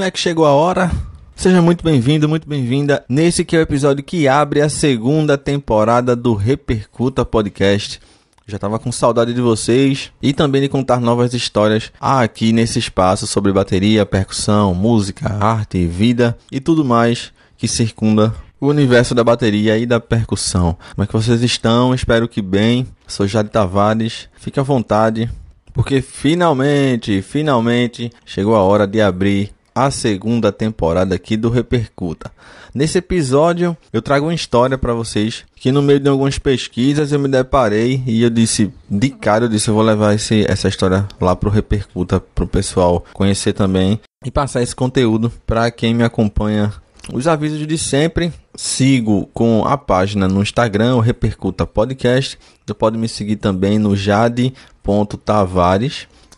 Não é que chegou a hora? Seja muito bem-vindo, muito bem-vinda nesse que é o episódio que abre a segunda temporada do Repercuta Podcast. Já estava com saudade de vocês e também de contar novas histórias aqui nesse espaço sobre bateria, percussão, música, arte, vida e tudo mais que circunda o universo da bateria e da percussão. Como é que vocês estão? Espero que bem. Sou Jade Tavares. Fique à vontade, porque finalmente, finalmente chegou a hora de abrir a segunda temporada aqui do Repercuta. Nesse episódio, eu trago uma história para vocês que no meio de algumas pesquisas eu me deparei e eu disse, de cara eu disse, eu vou levar esse, essa história lá pro Repercuta pro pessoal conhecer também e passar esse conteúdo para quem me acompanha os avisos de sempre, sigo com a página no Instagram, o Repercuta Podcast. Você pode me seguir também no jade.tavares,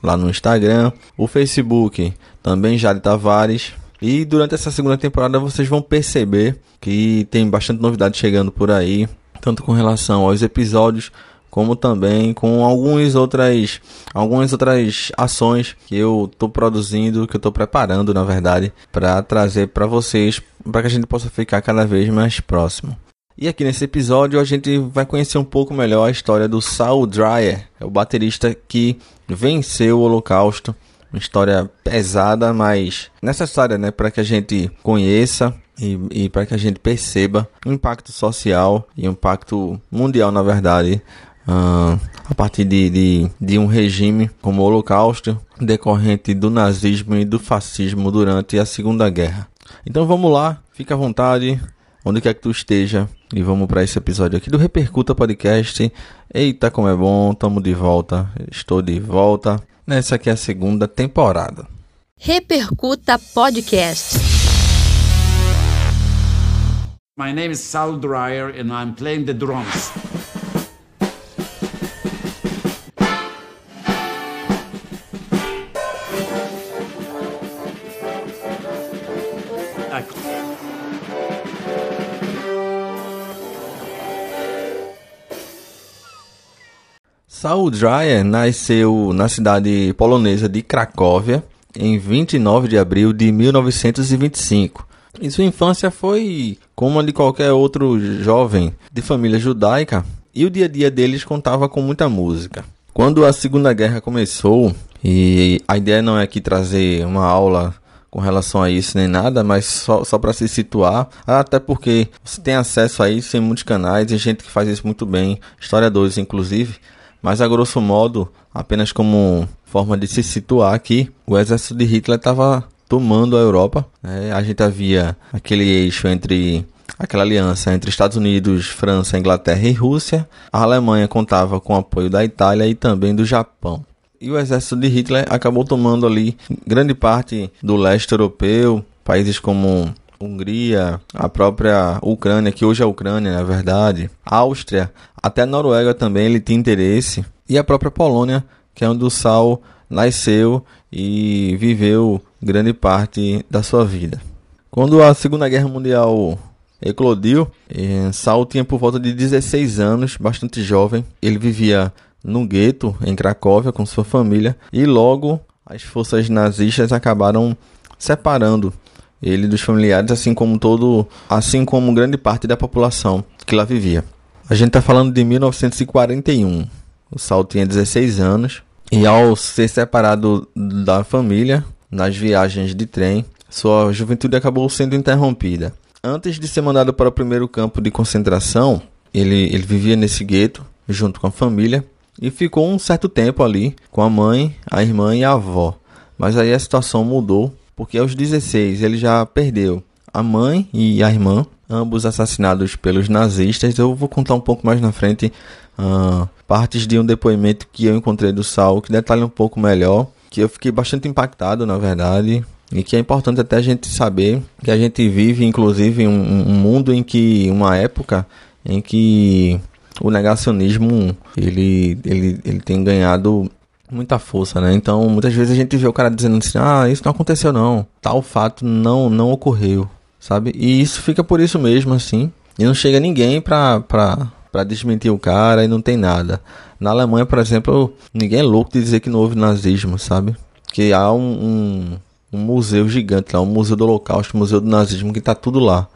lá no Instagram. O Facebook, também Jade Tavares. E durante essa segunda temporada vocês vão perceber que tem bastante novidade chegando por aí, tanto com relação aos episódios como também com algumas outras, algumas outras ações que eu estou produzindo, que eu estou preparando, na verdade, para trazer para vocês, para que a gente possa ficar cada vez mais próximo. E aqui nesse episódio a gente vai conhecer um pouco melhor a história do Saul Dreyer, é o baterista que venceu o Holocausto. Uma história pesada, mas necessária, né, para que a gente conheça e, e para que a gente perceba o impacto social e o impacto mundial, na verdade, Uh, a partir de, de, de, um regime como o Holocausto, decorrente do nazismo e do fascismo durante a Segunda Guerra. Então vamos lá, fica à vontade, onde quer que tu esteja, e vamos para esse episódio aqui do Repercuta Podcast. Eita, como é bom, tamo de volta, estou de volta. Nessa aqui é a segunda temporada. Repercuta Podcast. My name is Sal Dreyer and I'm playing the drums. Saul Dreyer nasceu na cidade polonesa de Cracóvia em 29 de abril de 1925. E sua infância foi como a de qualquer outro jovem de família judaica, e o dia a dia deles contava com muita música. Quando a Segunda Guerra começou, e a ideia não é aqui trazer uma aula com relação a isso nem nada, mas só, só para se situar, até porque você tem acesso a isso em muitos canais e gente que faz isso muito bem, historiadores inclusive. Mas a grosso modo, apenas como forma de se situar aqui, o exército de Hitler estava tomando a Europa. Né? A gente havia aquele eixo entre aquela aliança entre Estados Unidos, França, Inglaterra e Rússia. A Alemanha contava com o apoio da Itália e também do Japão. E o exército de Hitler acabou tomando ali grande parte do leste europeu, países como Hungria, a própria Ucrânia, que hoje é a Ucrânia, na verdade, Áustria, até a Noruega também ele tinha interesse, e a própria Polônia, que é onde o Sal nasceu e viveu grande parte da sua vida. Quando a Segunda Guerra Mundial eclodiu, eh, Saul tinha por volta de 16 anos, bastante jovem. Ele vivia no gueto em Cracóvia com sua família e logo as forças nazistas acabaram separando ele dos familiares, assim como todo, assim como grande parte da população que lá vivia. A gente está falando de 1941. O Saul tinha 16 anos e ao ser separado da família nas viagens de trem, sua juventude acabou sendo interrompida. Antes de ser mandado para o primeiro campo de concentração, ele, ele vivia nesse gueto junto com a família e ficou um certo tempo ali com a mãe, a irmã e a avó. Mas aí a situação mudou porque aos 16 ele já perdeu a mãe e a irmã, ambos assassinados pelos nazistas. Eu vou contar um pouco mais na frente uh, partes de um depoimento que eu encontrei do Saul que detalha um pouco melhor, que eu fiquei bastante impactado, na verdade, e que é importante até a gente saber que a gente vive, inclusive, um, um mundo em que, uma época em que o negacionismo ele, ele, ele tem ganhado muita força, né? Então, muitas vezes a gente vê o cara dizendo assim: "Ah, isso não aconteceu não. Tal fato não não ocorreu", sabe? E isso fica por isso mesmo assim. E não chega ninguém pra, pra, pra desmentir o cara e não tem nada. Na Alemanha, por exemplo, ninguém é louco de dizer que não houve nazismo, sabe? Que há um, um, um museu gigante lá, um museu do Holocausto, um museu do nazismo, que está tudo lá,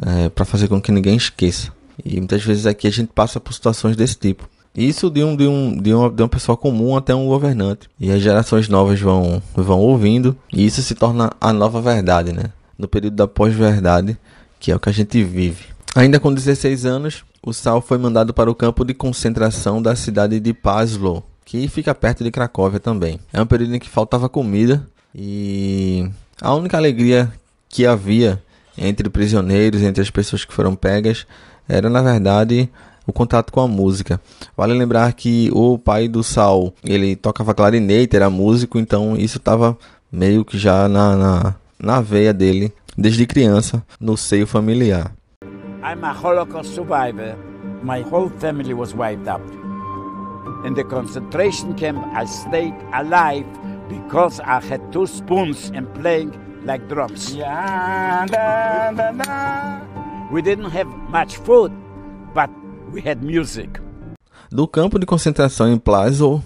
é, para fazer com que ninguém esqueça. E muitas vezes aqui a gente passa por situações desse tipo. Isso de um, de um, de uma, de uma pessoa comum até um governante. E as gerações novas vão, vão ouvindo, e isso se torna a nova verdade, né? No período da pós-verdade, que é o que a gente vive. Ainda com 16 anos, o Sal foi mandado para o campo de concentração da cidade de Pazlo, que fica perto de Cracóvia também. É um período em que faltava comida e a única alegria que havia entre prisioneiros, entre as pessoas que foram pegas, era na verdade o contato com a música. Vale lembrar que o pai do Sal, ele tocava clarinete, era músico, então isso estava meio que já na, na, na veia dele desde criança, no seio familiar. I'm a Holocaust survivor. My whole family was wiped out. In the concentration camp, I stayed alive because I had two spoons and playing like drums. We didn't have much food, but we had music. Do campo de concentração em Plaszow,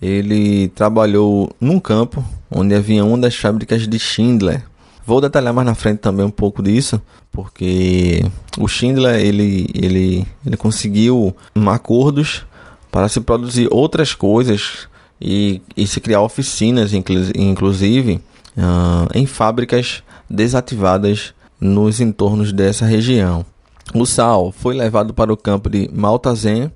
ele trabalhou num campo onde havia uma das fábricas de Schindler, Vou detalhar mais na frente também um pouco disso, porque o Schindler ele, ele, ele conseguiu acordos para se produzir outras coisas e, e se criar oficinas, inclusive, uh, em fábricas desativadas nos entornos dessa região. O Sal foi levado para o campo de Maltazen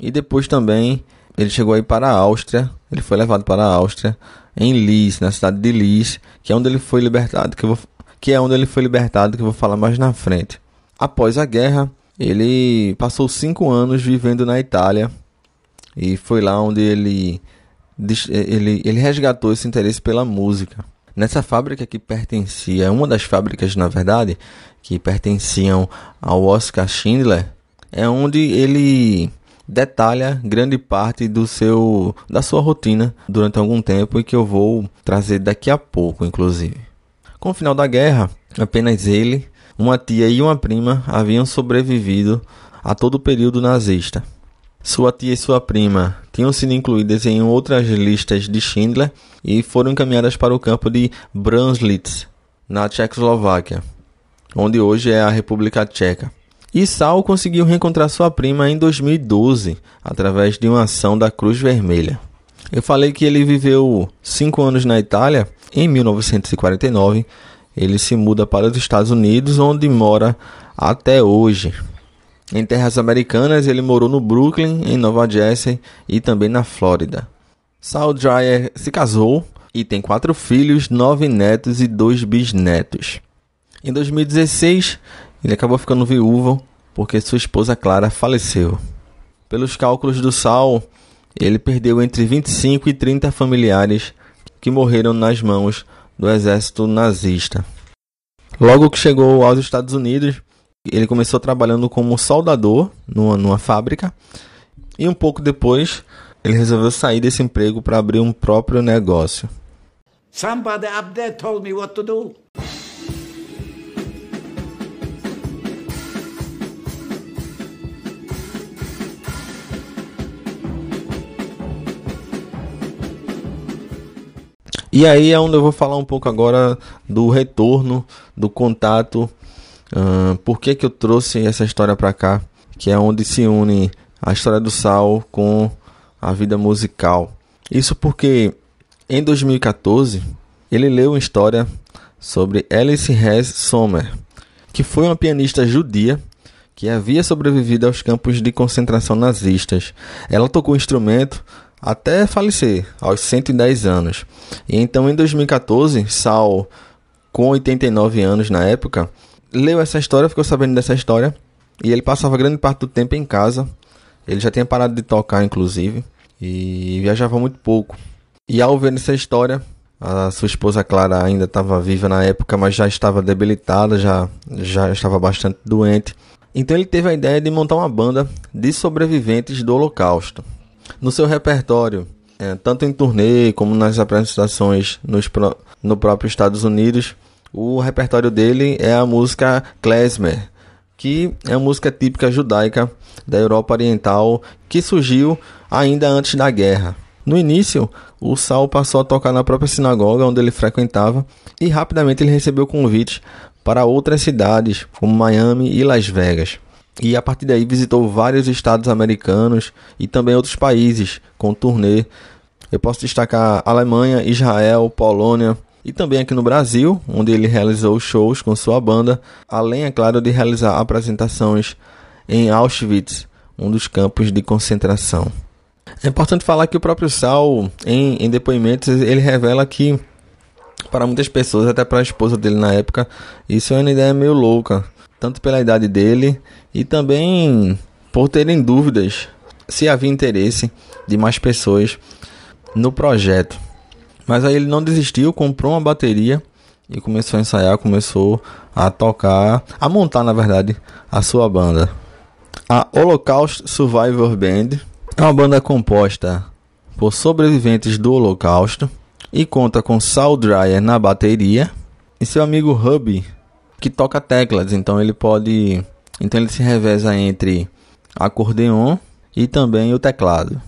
e depois também ele chegou aí para a Áustria. Ele foi levado para a Áustria em Lis, na cidade de Lis, que é onde ele foi libertado, que, vou, que é onde ele foi libertado, que eu vou falar mais na frente. Após a guerra, ele passou cinco anos vivendo na Itália e foi lá onde ele, ele, ele resgatou esse interesse pela música. Nessa fábrica que pertencia, uma das fábricas, na verdade, que pertenciam ao Oscar Schindler, é onde ele detalha grande parte do seu da sua rotina durante algum tempo e que eu vou trazer daqui a pouco, inclusive. Com o final da guerra, apenas ele, uma tia e uma prima haviam sobrevivido a todo o período nazista. Sua tia e sua prima tinham sido incluídas em outras listas de Schindler e foram encaminhadas para o campo de Brunslitz, na Tchecoslováquia, onde hoje é a República Tcheca. E Sal conseguiu reencontrar sua prima em 2012, através de uma ação da Cruz Vermelha. Eu falei que ele viveu cinco anos na Itália. Em 1949, ele se muda para os Estados Unidos, onde mora até hoje. Em terras americanas, ele morou no Brooklyn, em Nova Jersey e também na Flórida. Sal Dreyer se casou e tem quatro filhos, nove netos e dois bisnetos. Em 2016, ele acabou ficando viúvo porque sua esposa Clara faleceu. Pelos cálculos do Sal, ele perdeu entre 25 e 30 familiares que morreram nas mãos do exército nazista. Logo que chegou aos Estados Unidos, ele começou trabalhando como soldador numa, numa fábrica e um pouco depois ele resolveu sair desse emprego para abrir um próprio negócio. Somebody up there told me what to do. E aí é onde eu vou falar um pouco agora do retorno, do contato. Uh, por que, que eu trouxe essa história para cá? Que é onde se une a história do Sal com a vida musical. Isso porque em 2014 ele leu uma história sobre Alice Hess Sommer, que foi uma pianista judia que havia sobrevivido aos campos de concentração nazistas. Ela tocou o instrumento até falecer, aos 110 anos. E então, em 2014, Sal, com 89 anos na época, leu essa história, ficou sabendo dessa história, e ele passava grande parte do tempo em casa. Ele já tinha parado de tocar, inclusive, e viajava muito pouco. E ao ver essa história, a sua esposa Clara ainda estava viva na época, mas já estava debilitada, já, já estava bastante doente. Então ele teve a ideia de montar uma banda de sobreviventes do Holocausto. No seu repertório, é, tanto em turnê como nas apresentações nos pro, no próprio Estados Unidos, o repertório dele é a música klezmer, que é uma música típica judaica da Europa Oriental que surgiu ainda antes da guerra. No início, o Saul passou a tocar na própria sinagoga onde ele frequentava e rapidamente ele recebeu convites para outras cidades, como Miami e Las Vegas. E a partir daí visitou vários estados americanos e também outros países com turnê. Eu posso destacar Alemanha, Israel, Polônia e também aqui no Brasil, onde ele realizou shows com sua banda, além, é claro, de realizar apresentações em Auschwitz, um dos campos de concentração. É importante falar que o próprio Sal, em, em depoimentos, ele revela que para muitas pessoas, até para a esposa dele na época, isso é uma ideia meio louca, tanto pela idade dele e também por terem dúvidas se havia interesse de mais pessoas no projeto. Mas aí ele não desistiu, comprou uma bateria e começou a ensaiar, começou a tocar, a montar na verdade a sua banda. A Holocaust Survivor Band é uma banda composta por sobreviventes do Holocausto e conta com Sal Dryer na bateria e seu amigo Hubby que toca teclas, então ele pode, então ele se reveza entre acordeon e também o teclado.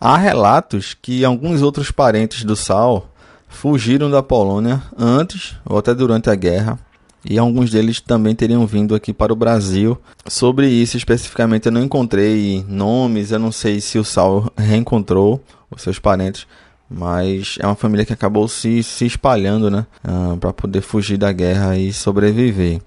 Há relatos que alguns outros parentes do Sal fugiram da Polônia antes ou até durante a guerra, e alguns deles também teriam vindo aqui para o Brasil. Sobre isso especificamente eu não encontrei nomes, eu não sei se o Sal reencontrou os seus parentes, mas é uma família que acabou se, se espalhando, né, uh, para poder fugir da guerra e sobreviver.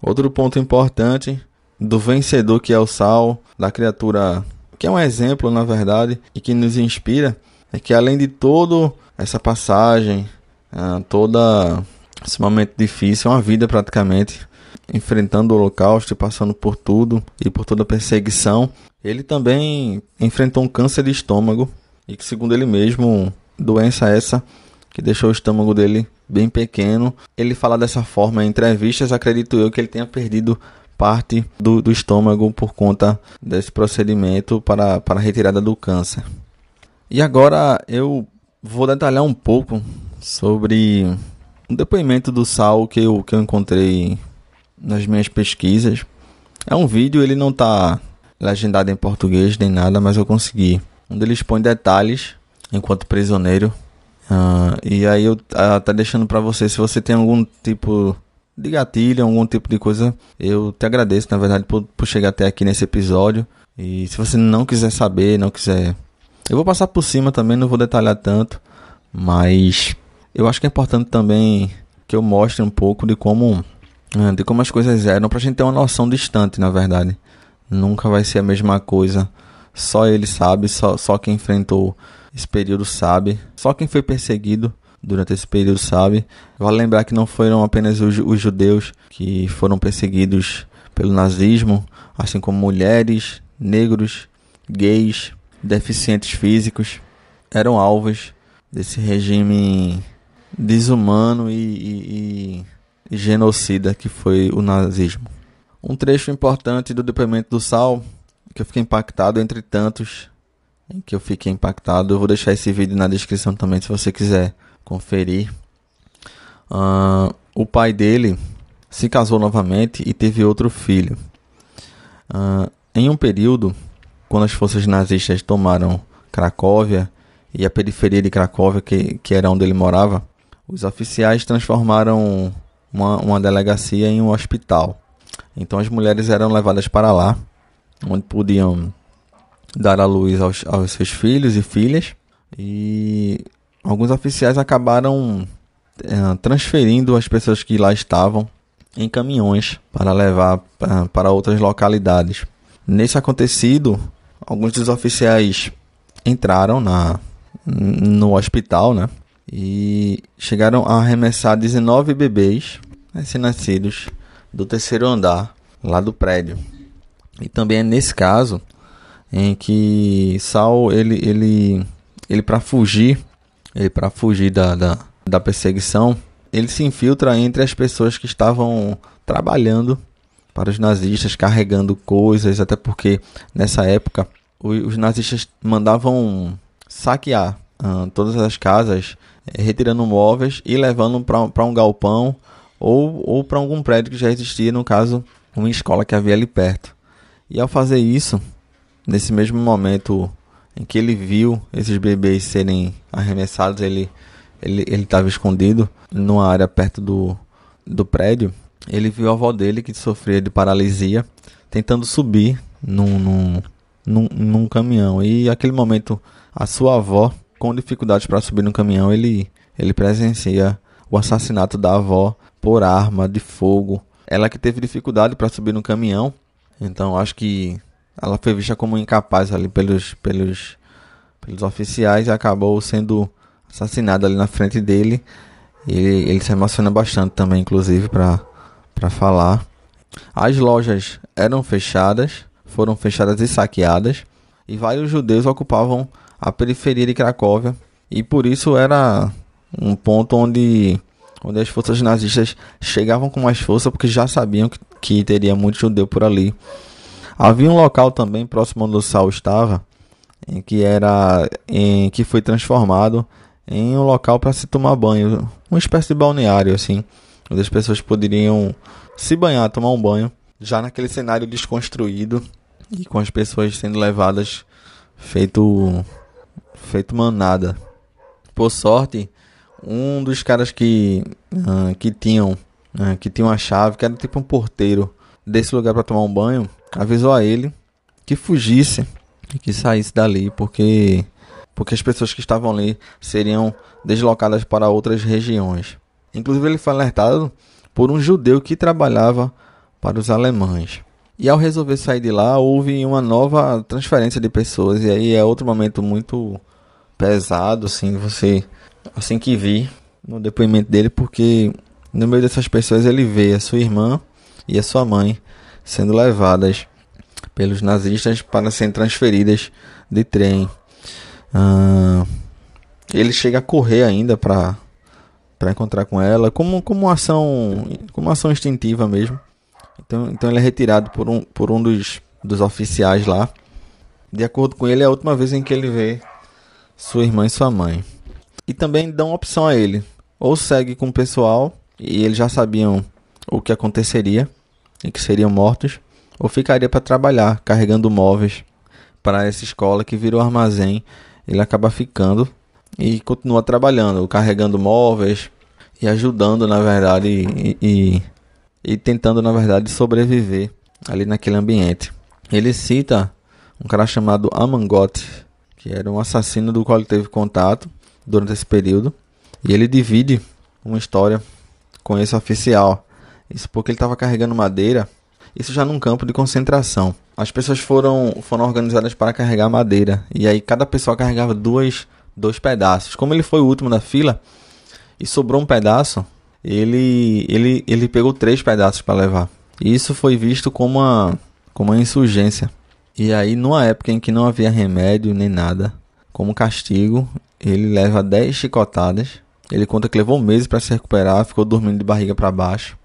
Outro ponto importante do vencedor que é o Sal, da criatura que é um exemplo, na verdade, e que nos inspira, é que além de todo essa passagem, uh, toda esse momento difícil, uma vida praticamente, enfrentando o holocausto e passando por tudo e por toda a perseguição, ele também enfrentou um câncer de estômago e que segundo ele mesmo, doença essa que deixou o estômago dele bem pequeno. Ele fala dessa forma em entrevistas, acredito eu que ele tenha perdido parte do, do estômago por conta desse procedimento para, para a retirada do câncer. E agora eu vou detalhar um pouco sobre um depoimento do Sal que eu, que eu encontrei nas minhas pesquisas. É um vídeo, ele não está legendado em português nem nada, mas eu consegui. Onde ele expõe detalhes enquanto prisioneiro. Uh, e aí eu uh, tá deixando para você, se você tem algum tipo de gatilho, algum tipo de coisa, eu te agradeço, na verdade, por, por chegar até aqui nesse episódio. E se você não quiser saber, não quiser. Eu vou passar por cima também, não vou detalhar tanto. Mas eu acho que é importante também que eu mostre um pouco de como. Né, de como as coisas eram, pra gente ter uma noção distante, na verdade. Nunca vai ser a mesma coisa. Só ele sabe, só, só quem enfrentou esse período sabe. Só quem foi perseguido durante esse período sabe. Vale lembrar que não foram apenas os, judeus que foram perseguidos pelo nazismo, assim como mulheres, negros, gays, deficientes físicos eram alvos desse regime desumano e, e, e, genocida que foi o nazismo. Um trecho importante do depoimento do Sal, que eu fiquei impactado entre tantos em que eu fiquei impactado. Eu vou deixar esse vídeo na descrição também se você quiser conferir. Uh, o pai dele se casou novamente e teve outro filho. Uh, em um período, quando as forças nazistas tomaram Cracóvia e a periferia de Cracóvia, que, que era onde ele morava, os oficiais transformaram uma, uma delegacia em um hospital. Então as mulheres eram levadas para lá, onde podiam dar à luz aos, aos seus filhos e filhas. E alguns oficiais acabaram é, transferindo as pessoas que lá estavam em caminhões para levar é, para outras localidades. Nesse acontecido, alguns dos oficiais entraram na, no hospital, né? E chegaram a arremessar 19 bebês recém-nascidos do terceiro andar lá do prédio. E também é nesse caso em que Saul ele ele ele para fugir para fugir da, da, da perseguição, ele se infiltra entre as pessoas que estavam trabalhando para os nazistas carregando coisas, até porque nessa época os nazistas mandavam saquear uh, todas as casas, eh, retirando móveis e levando para um galpão ou, ou para algum prédio que já existia, no caso, uma escola que havia ali perto. E ao fazer isso, nesse mesmo momento em que ele viu esses bebês serem arremessados, ele ele estava escondido numa área perto do, do prédio. Ele viu a avó dele que sofria de paralisia, tentando subir num, num, num, num caminhão. E naquele momento, a sua avó, com dificuldades para subir no caminhão, ele, ele presencia o assassinato da avó por arma de fogo. Ela que teve dificuldade para subir no caminhão, então acho que ela foi vista como incapaz ali pelos, pelos, pelos oficiais e acabou sendo assassinada ali na frente dele. Ele, ele se emociona bastante também, inclusive, para falar. As lojas eram fechadas, foram fechadas e saqueadas, e vários judeus ocupavam a periferia de Cracóvia, e por isso era um ponto onde onde as forças nazistas chegavam com mais força porque já sabiam que, que teria muito judeu por ali. Havia um local também próximo onde o Sal estava, em que era em que foi transformado em um local para se tomar banho, uma espécie de balneário assim, onde as pessoas poderiam se banhar, tomar um banho, já naquele cenário desconstruído e com as pessoas sendo levadas feito feito manada. Por sorte, um dos caras que, uh, que tinham uh, que tinha uma chave, que era tipo um porteiro desse lugar para tomar um banho, avisou a ele que fugisse e que saísse dali, porque porque as pessoas que estavam ali seriam deslocadas para outras regiões. Inclusive ele foi alertado por um judeu que trabalhava para os alemães. E ao resolver sair de lá, houve uma nova transferência de pessoas e aí é outro momento muito pesado, assim, você assim que vi no depoimento dele, porque no meio dessas pessoas ele vê a sua irmã e a sua mãe sendo levadas pelos nazistas para serem transferidas de trem. Ele chega a correr ainda para para encontrar com ela, como como ação, como ação instintiva mesmo. Então, então ele é retirado por um por um dos dos oficiais lá. De acordo com ele, é a última vez em que ele vê sua irmã e sua mãe e também dão opção a ele. Ou segue com o pessoal, e eles já sabiam o que aconteceria, que seriam mortos, ou ficaria para trabalhar, carregando móveis para essa escola que virou armazém. Ele acaba ficando e continua trabalhando, carregando móveis e ajudando, na verdade, e, e, e tentando, na verdade, sobreviver ali naquele ambiente. Ele cita um cara chamado Amangot, que era um assassino do qual ele teve contato durante esse período. E ele divide uma história com esse oficial. Isso porque ele estava carregando madeira, isso já num campo de concentração. As pessoas foram, foram organizadas para carregar madeira. E aí cada pessoa carregava dois, dois pedaços. Como ele foi o último da fila e sobrou um pedaço, ele, ele, ele pegou três pedaços para levar. E isso foi visto como uma, como uma insurgência. E aí, numa época em que não havia remédio nem nada, como castigo, ele leva 10 chicotadas. Ele conta que levou meses para se recuperar, ficou dormindo de barriga para baixo.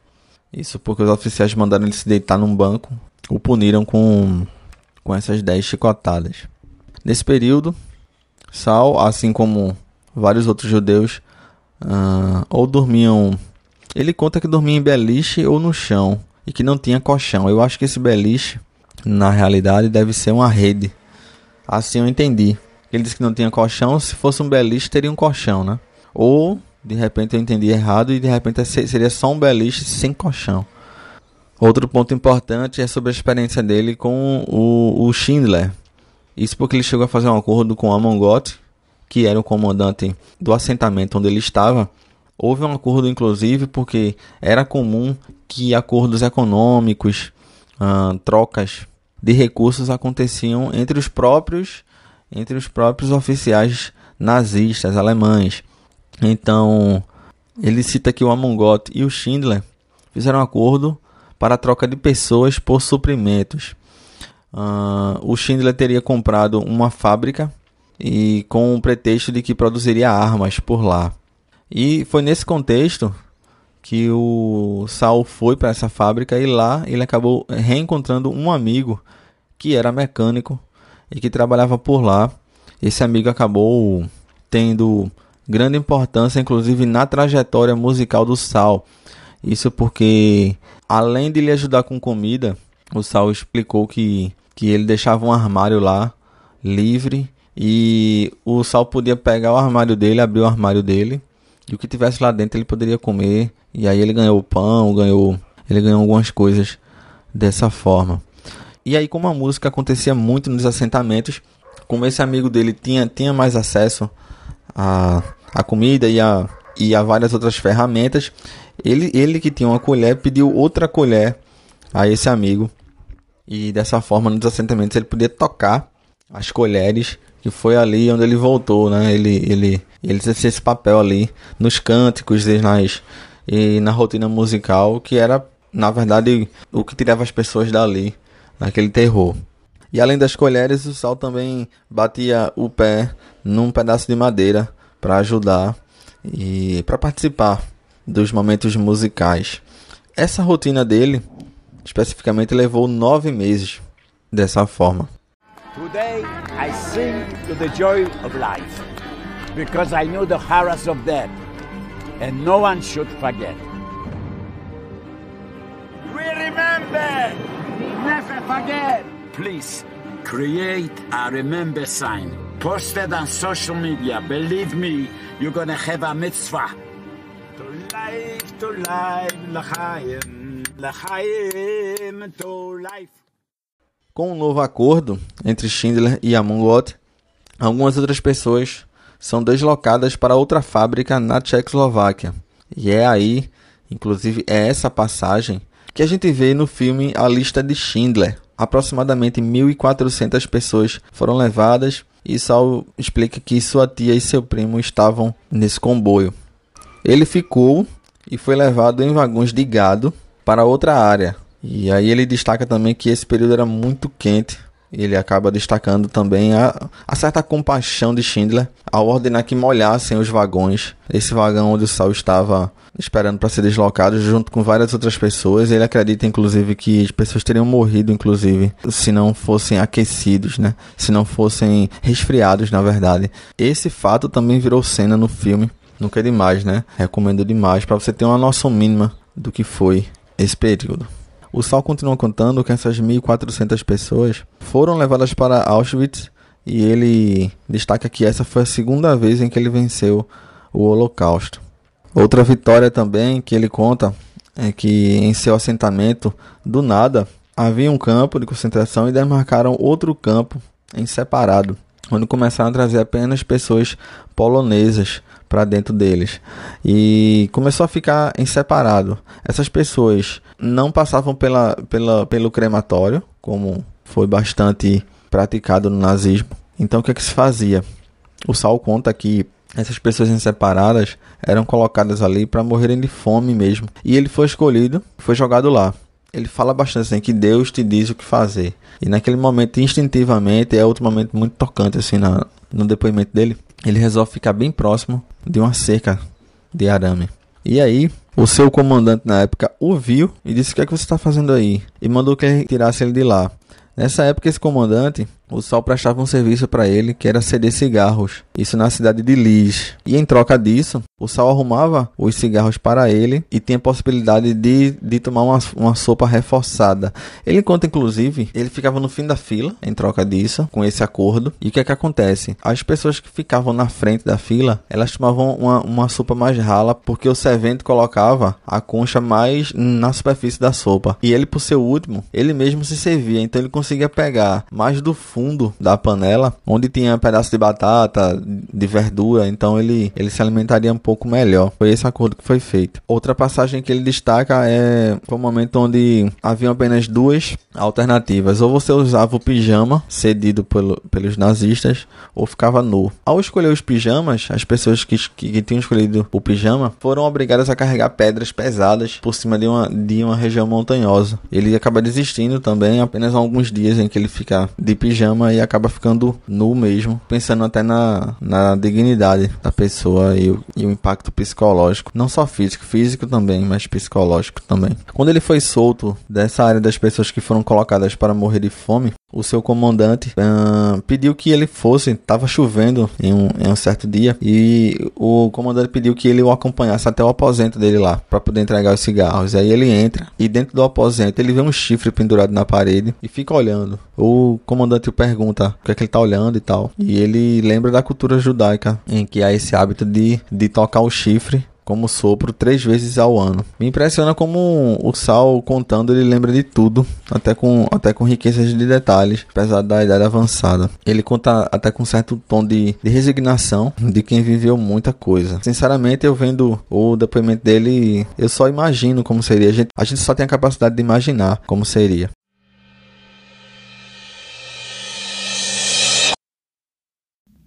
Isso porque os oficiais mandaram ele se deitar num banco, o puniram com, com essas 10 chicotadas. Nesse período, Sal, assim como vários outros judeus, uh, ou dormiam. Ele conta que dormia em beliche ou no chão e que não tinha colchão. Eu acho que esse beliche, na realidade, deve ser uma rede. Assim eu entendi. Ele disse que não tinha colchão, se fosse um beliche teria um colchão, né? Ou, de repente eu entendi errado e de repente seria só um beliche sem colchão. Outro ponto importante é sobre a experiência dele com o, o Schindler. Isso porque ele chegou a fazer um acordo com Amon Gott, que era o comandante do assentamento onde ele estava. Houve um acordo, inclusive, porque era comum que acordos econômicos, uh, trocas de recursos aconteciam entre os próprios entre os próprios oficiais nazistas alemães. Então, ele cita que o Amongot e o Schindler fizeram um acordo para a troca de pessoas por suprimentos. Uh, o Schindler teria comprado uma fábrica e com o pretexto de que produziria armas por lá. E foi nesse contexto que o Saul foi para essa fábrica e lá ele acabou reencontrando um amigo que era mecânico e que trabalhava por lá. Esse amigo acabou tendo grande importância, inclusive na trajetória musical do Sal. Isso porque, além de lhe ajudar com comida, o Sal explicou que, que ele deixava um armário lá livre e o Sal podia pegar o armário dele, abrir o armário dele e o que tivesse lá dentro ele poderia comer. E aí ele ganhou pão, ganhou, ele ganhou algumas coisas dessa forma. E aí como a música acontecia muito nos assentamentos, como esse amigo dele tinha, tinha mais acesso a, a comida e a, e a várias outras ferramentas. Ele, ele que tinha uma colher pediu outra colher a esse amigo. E dessa forma, nos assentamentos, ele podia tocar as colheres, que foi ali onde ele voltou, né? Ele, ele, ele exercia esse papel ali nos cânticos e, nas, e na rotina musical, que era, na verdade, o que tirava as pessoas dali, naquele terror. E além das colheres, o Sal também batia o pé num pedaço de madeira para ajudar e para participar dos momentos musicais. Essa rotina dele, especificamente, levou nove meses dessa forma. Today I sing to the joy of life because I know the horrors of death and no one should forget. We remember, never forget. Please create a remember sign. Post it on social media. Believe me, you're gonna have a mitzvah. To life, to life, l'chaim, l'chaim, to life. Com um novo acordo entre Schindler e Amongot, algumas outras pessoas são deslocadas para outra fábrica na Tchecoslováquia. E é aí, inclusive, é essa passagem que a gente vê no filme A Lista de Schindler. Aproximadamente 1.400 pessoas foram levadas e Saul explica que sua tia e seu primo estavam nesse comboio. Ele ficou e foi levado em vagões de gado para outra área. E aí ele destaca também que esse período era muito quente ele acaba destacando também a, a, certa compaixão de Schindler ao ordenar que molhassem os vagões. Esse vagão onde o Saul estava esperando para ser deslocado junto com várias outras pessoas. Ele acredita inclusive que as pessoas teriam morrido inclusive se não fossem aquecidos, né? Se não fossem resfriados, na verdade. Esse fato também virou cena no filme. Nunca é demais, né? Recomendo demais para você ter uma noção mínima do que foi esse período. O Sal continua contando que essas 1.400 pessoas foram levadas para Auschwitz e ele destaca que essa foi a segunda vez em que ele venceu o Holocausto. Outra vitória também que ele conta é que em seu assentamento, do nada, havia um campo de concentração e demarcaram outro campo em separado, onde começaram a trazer apenas pessoas polonesas para dentro deles. E começou a ficar em separado. Essas pessoas não passavam pela, pela, pelo crematório, como foi bastante praticado no nazismo. Então o que, é que se fazia? O Sal conta que essas pessoas separadas eram colocadas ali para morrerem de fome mesmo. E ele foi escolhido, foi jogado lá. Ele fala bastante assim que Deus te diz o que fazer. E naquele momento, instintivamente, é outro momento muito tocante assim na, no depoimento dele. Ele resolve ficar bem próximo de uma cerca de arame. E aí, o seu comandante na época o viu e disse: O que é que você está fazendo aí? E mandou que ele tirasse ele de lá. Nessa época, esse comandante o Sal prestava um serviço para ele que era ceder cigarros, isso na cidade de Lis. E em troca disso, o Sal arrumava os cigarros para ele e tinha possibilidade de, de tomar uma, uma sopa reforçada. Ele conta, inclusive, ele ficava no fim da fila em troca disso, com esse acordo. E o que é que acontece? As pessoas que ficavam na frente da fila, elas tomavam uma, uma sopa mais rala porque o servente colocava a concha mais na superfície da sopa. E ele, por ser o último, ele mesmo se servia, então ele conseguia pegar mais do fundo fundo da panela, onde tinha pedaço de batata, de verdura, então ele, ele se alimentaria um pouco melhor. Foi esse acordo que foi feito. Outra passagem que ele destaca é o momento onde havia apenas duas alternativas. Ou você usava o pijama cedido pelo, pelos nazistas, ou ficava nu. Ao escolher os pijamas, as pessoas que, que, que tinham escolhido o pijama foram obrigadas a carregar pedras pesadas por cima de uma, de uma região montanhosa. Ele acaba desistindo também apenas alguns dias em que ele fica de pijama chama e acaba ficando nu mesmo, pensando até na, na dignidade da pessoa e o, e o impacto psicológico, não só físico, físico também, mas psicológico também. Quando ele foi solto dessa área das pessoas que foram colocadas para morrer de fome, o seu comandante uh, pediu que ele fosse, estava chovendo em um, em um, certo dia, e o comandante pediu que ele o acompanhasse até o aposento dele lá, para poder entregar os cigarros. Aí ele entra, e dentro do aposento ele vê um chifre pendurado na parede e fica olhando. O comandante o pergunta o que é que ele está olhando e tal, e ele lembra da cultura judaica, em que há esse hábito de, de tocar o chifre como sopro três vezes ao ano. Me impressiona como o Sal contando ele lembra de tudo, até com, até com riquezas de detalhes, apesar da idade avançada. Ele conta até com certo tom de, de resignação de quem viveu muita coisa. Sinceramente, eu vendo o depoimento dele, eu só imagino como seria. A gente, a gente só tem a capacidade de imaginar como seria.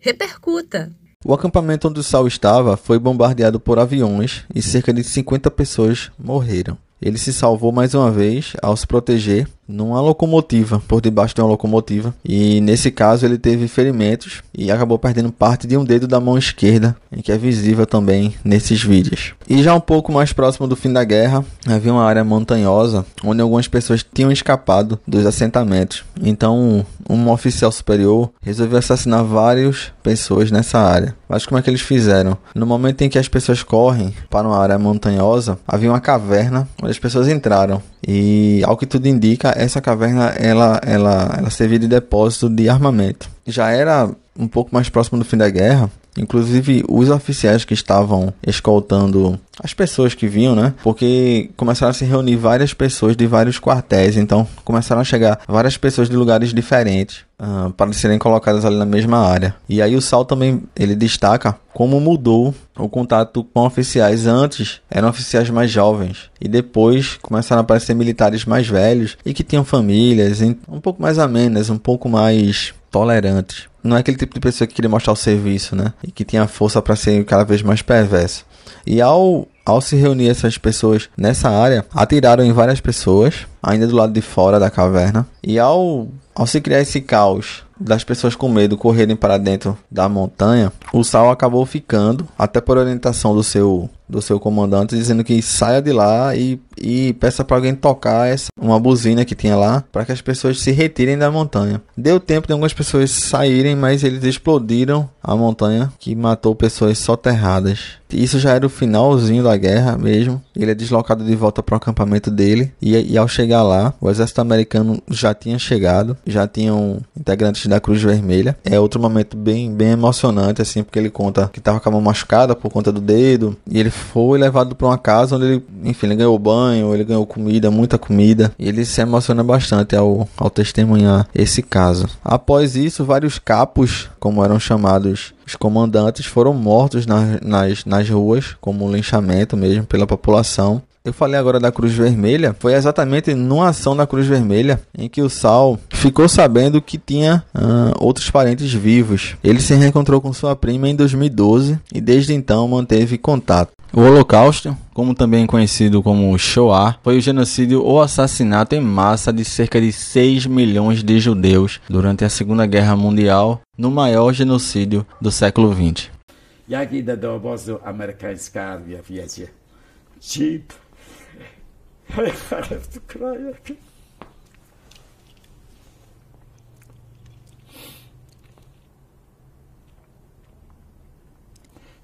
Repercuta! O acampamento onde o Sal estava foi bombardeado por aviões e cerca de 50 pessoas morreram. Ele se salvou mais uma vez ao se proteger numa locomotiva, por debaixo de uma locomotiva. E nesse caso ele teve ferimentos e acabou perdendo parte de um dedo da mão esquerda, que é visível também nesses vídeos. E já um pouco mais próximo do fim da guerra, havia uma área montanhosa onde algumas pessoas tinham escapado dos assentamentos. Então, um oficial superior resolveu assassinar várias pessoas nessa área. Mas como é que eles fizeram? No momento em que as pessoas correm para uma área montanhosa, havia uma caverna onde as pessoas entraram. E ao que tudo indica, essa caverna ela, ela, ela servia de depósito de armamento. Já era um pouco mais próximo do fim da guerra, Inclusive, os oficiais que estavam escoltando as pessoas que vinham, né? Porque começaram a se reunir várias pessoas de vários quartéis, então começaram a chegar várias pessoas de lugares diferentes uh, para serem colocadas ali na mesma área. E aí o Sal também ele destaca como mudou o contato com oficiais. Antes eram oficiais mais jovens e depois começaram a aparecer militares mais velhos e que tinham famílias um pouco mais amenas, um pouco mais tolerantes. Não é aquele tipo de pessoa que queria mostrar o serviço, né? E que tinha força para ser cada vez mais perverso. E ao, ao se reunir essas pessoas nessa área, atiraram em várias pessoas, ainda do lado de fora da caverna. E ao, ao se criar esse caos das pessoas com medo correrem para dentro da montanha, o Sal acabou ficando, até por orientação do seu do seu comandante dizendo que saia de lá e, e peça para alguém tocar essa, uma buzina que tinha lá para que as pessoas se retirem da montanha. Deu tempo de algumas pessoas saírem, mas eles explodiram a montanha que matou pessoas soterradas. Isso já era o finalzinho da guerra mesmo. Ele é deslocado de volta para o acampamento dele e, e ao chegar lá, o exército americano já tinha chegado, já tinham integrantes da Cruz Vermelha. É outro momento bem, bem emocionante assim, porque ele conta que estava com a mão machucada por conta do dedo e ele foi levado para uma casa onde ele, enfim, ele ganhou banho, ele ganhou comida, muita comida. E ele se emociona bastante ao, ao testemunhar esse caso. Após isso, vários capos, como eram chamados os comandantes, foram mortos nas, nas, nas ruas, como um linchamento mesmo pela população. Eu falei agora da Cruz Vermelha, foi exatamente numa ação da Cruz Vermelha em que o Sal ficou sabendo que tinha uh, outros parentes vivos. Ele se reencontrou com sua prima em 2012 e desde então manteve contato. O Holocausto, como também conhecido como Shoah, foi o genocídio ou assassinato em massa de cerca de 6 milhões de judeus durante a Segunda Guerra Mundial, no maior genocídio do século XX.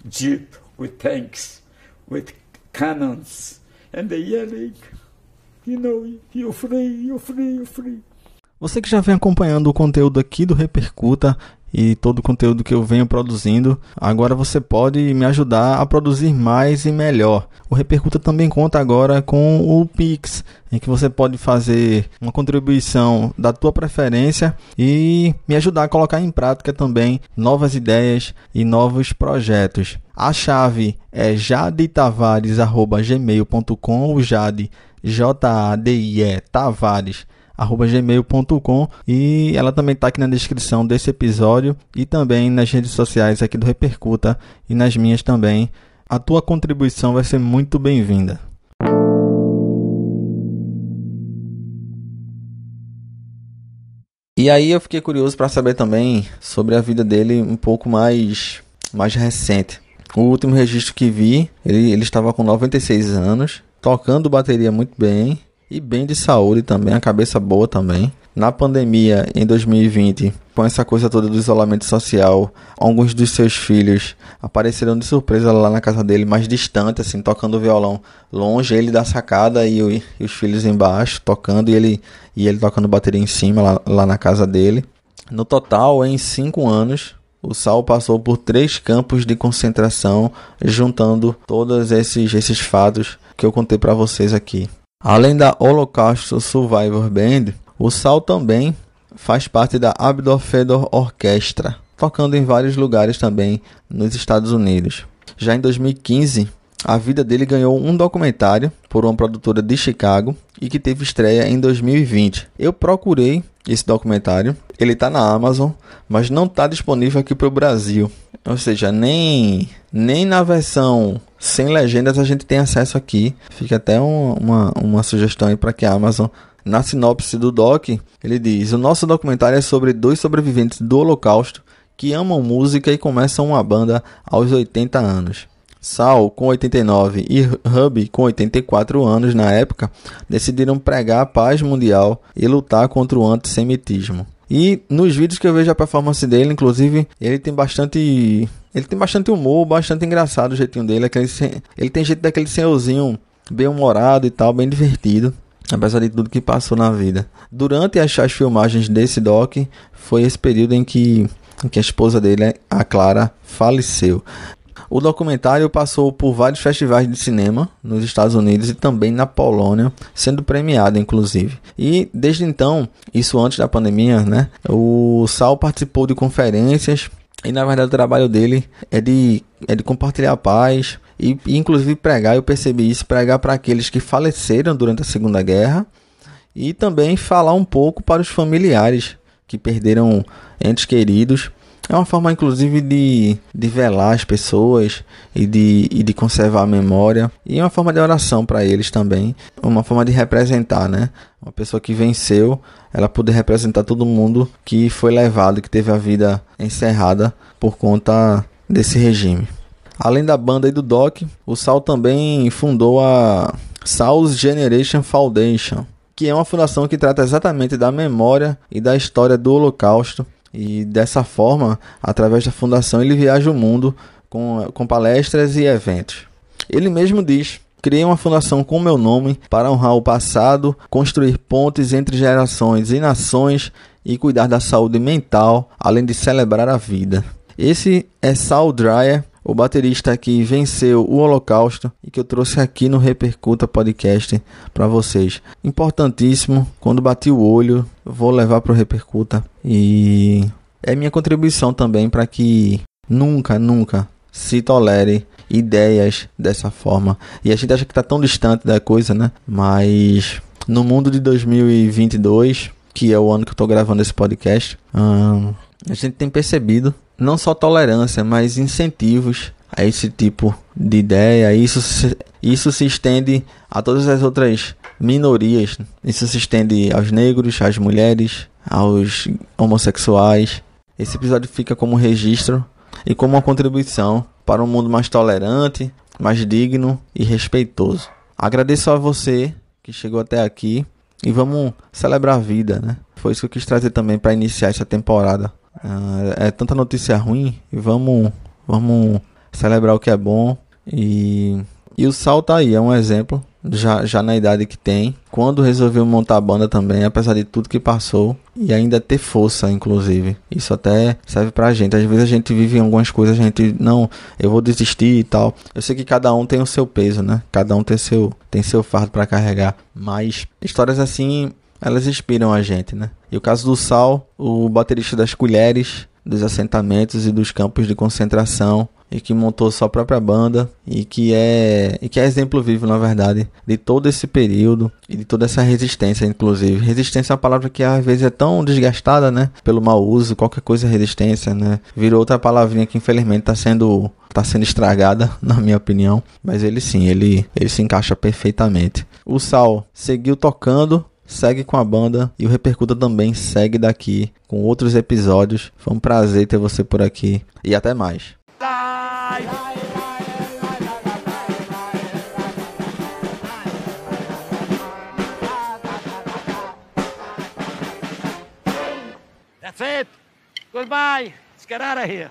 Jeep. With tanks with cannons and they yelling, you know, free, free, free. Você que já vem acompanhando o conteúdo aqui do Repercuta e todo o conteúdo que eu venho produzindo, agora você pode me ajudar a produzir mais e melhor. O Repercuta também conta agora com o Pix, em que você pode fazer uma contribuição da tua preferência e me ajudar a colocar em prática também novas ideias e novos projetos. A chave é jadetavares@gmail.com, o Jade J A D I E Tavares gmail.com e ela também está aqui na descrição desse episódio e também nas redes sociais aqui do Repercuta e nas minhas também. A tua contribuição vai ser muito bem-vinda. E aí eu fiquei curioso para saber também sobre a vida dele um pouco mais, mais recente. O último registro que vi, ele, ele estava com 96 anos, tocando bateria muito bem e bem de saúde também, a cabeça boa também. Na pandemia, em 2020, com essa coisa toda do isolamento social, alguns dos seus filhos apareceram de surpresa lá na casa dele, mais distante, assim, tocando violão longe, ele da sacada e, o, e os filhos embaixo, tocando, e ele, e ele tocando bateria em cima, lá, lá na casa dele. No total, em cinco anos, o Sal passou por três campos de concentração, juntando todos esses, esses fatos que eu contei para vocês aqui. Além da Holocaust Survivor Band, o Sal também faz parte da Abdor Fedor Orquestra, tocando em vários lugares também nos Estados Unidos. Já em 2015, a vida dele ganhou um documentário por uma produtora de Chicago e que teve estreia em 2020. Eu procurei esse documentário, ele está na Amazon, mas não está disponível aqui para o Brasil. Ou seja, nem, nem na versão sem legendas a gente tem acesso aqui. Fica até um, uma, uma sugestão aí para que a Amazon na sinopse do doc, ele diz: O nosso documentário é sobre dois sobreviventes do Holocausto que amam música e começam uma banda aos 80 anos. Sal, com 89, e Hub, com 84 anos na época, decidiram pregar a paz mundial e lutar contra o antissemitismo. E nos vídeos que eu vejo a performance dele, inclusive, ele tem bastante. Ele tem bastante humor, bastante engraçado o jeitinho dele. Aquele, ele tem jeito daquele senhorzinho bem humorado e tal, bem divertido apesar de tudo que passou na vida. Durante as, as filmagens desse doc, foi esse período em que, em que a esposa dele, a Clara, faleceu. O documentário passou por vários festivais de cinema nos Estados Unidos e também na Polônia, sendo premiado inclusive. E desde então, isso antes da pandemia, né? O Sal participou de conferências e na verdade o trabalho dele é de, é de compartilhar a paz, e, inclusive pregar, eu percebi isso, pregar para aqueles que faleceram durante a Segunda Guerra e também falar um pouco para os familiares que perderam entes queridos. É uma forma, inclusive, de, de velar as pessoas e de, e de conservar a memória. E é uma forma de oração para eles também. Uma forma de representar, né? Uma pessoa que venceu, ela poder representar todo mundo que foi levado, que teve a vida encerrada por conta desse regime. Além da banda e do Doc, o Sal também fundou a Sal's Generation Foundation, que é uma fundação que trata exatamente da memória e da história do Holocausto. E dessa forma, através da fundação, ele viaja o mundo com, com palestras e eventos. Ele mesmo diz: Criei uma fundação com meu nome para honrar o passado, construir pontes entre gerações e nações e cuidar da saúde mental, além de celebrar a vida. Esse é Sal Dreyer, o baterista que venceu o Holocausto e que eu trouxe aqui no Repercuta Podcast para vocês. Importantíssimo, quando bati o olho, vou levar para o Repercuta e é minha contribuição também para que nunca, nunca se tolere ideias dessa forma. E a gente acha que está tão distante da coisa, né? Mas no mundo de 2022, que é o ano que eu estou gravando esse podcast, hum, a gente tem percebido não só tolerância, mas incentivos a esse tipo de ideia. Isso se, isso se estende a todas as outras minorias. Isso se estende aos negros, às mulheres, aos homossexuais. Esse episódio fica como registro e como uma contribuição para um mundo mais tolerante, mais digno e respeitoso. Agradeço a você que chegou até aqui e vamos celebrar a vida, né? Foi isso que eu quis trazer também para iniciar essa temporada. Uh, é tanta notícia ruim e vamos, vamos celebrar o que é bom. E, e o Sal tá aí, é um exemplo, já, já na idade que tem. Quando resolveu montar a banda também, apesar de tudo que passou, e ainda ter força, inclusive. Isso até serve pra gente. Às vezes a gente vive em algumas coisas, a gente, não, eu vou desistir e tal. Eu sei que cada um tem o seu peso, né? Cada um tem seu, tem seu fardo para carregar. Mas histórias assim elas inspiram a gente, né? E o caso do Sal, o baterista das colheres, dos assentamentos e dos campos de concentração, e que montou sua própria banda e que é e que é exemplo vivo na verdade de todo esse período e de toda essa resistência inclusive. Resistência é uma palavra que às vezes é tão desgastada né? Pelo mau uso qualquer coisa é resistência né? Virou outra palavrinha que infelizmente está sendo tá sendo estragada na minha opinião. Mas ele sim ele ele se encaixa perfeitamente. O Sal seguiu tocando segue com a banda e o Repercuta também segue daqui com outros episódios. Foi um prazer ter você por aqui e até mais. That's it. Goodbye. Let's get out of here.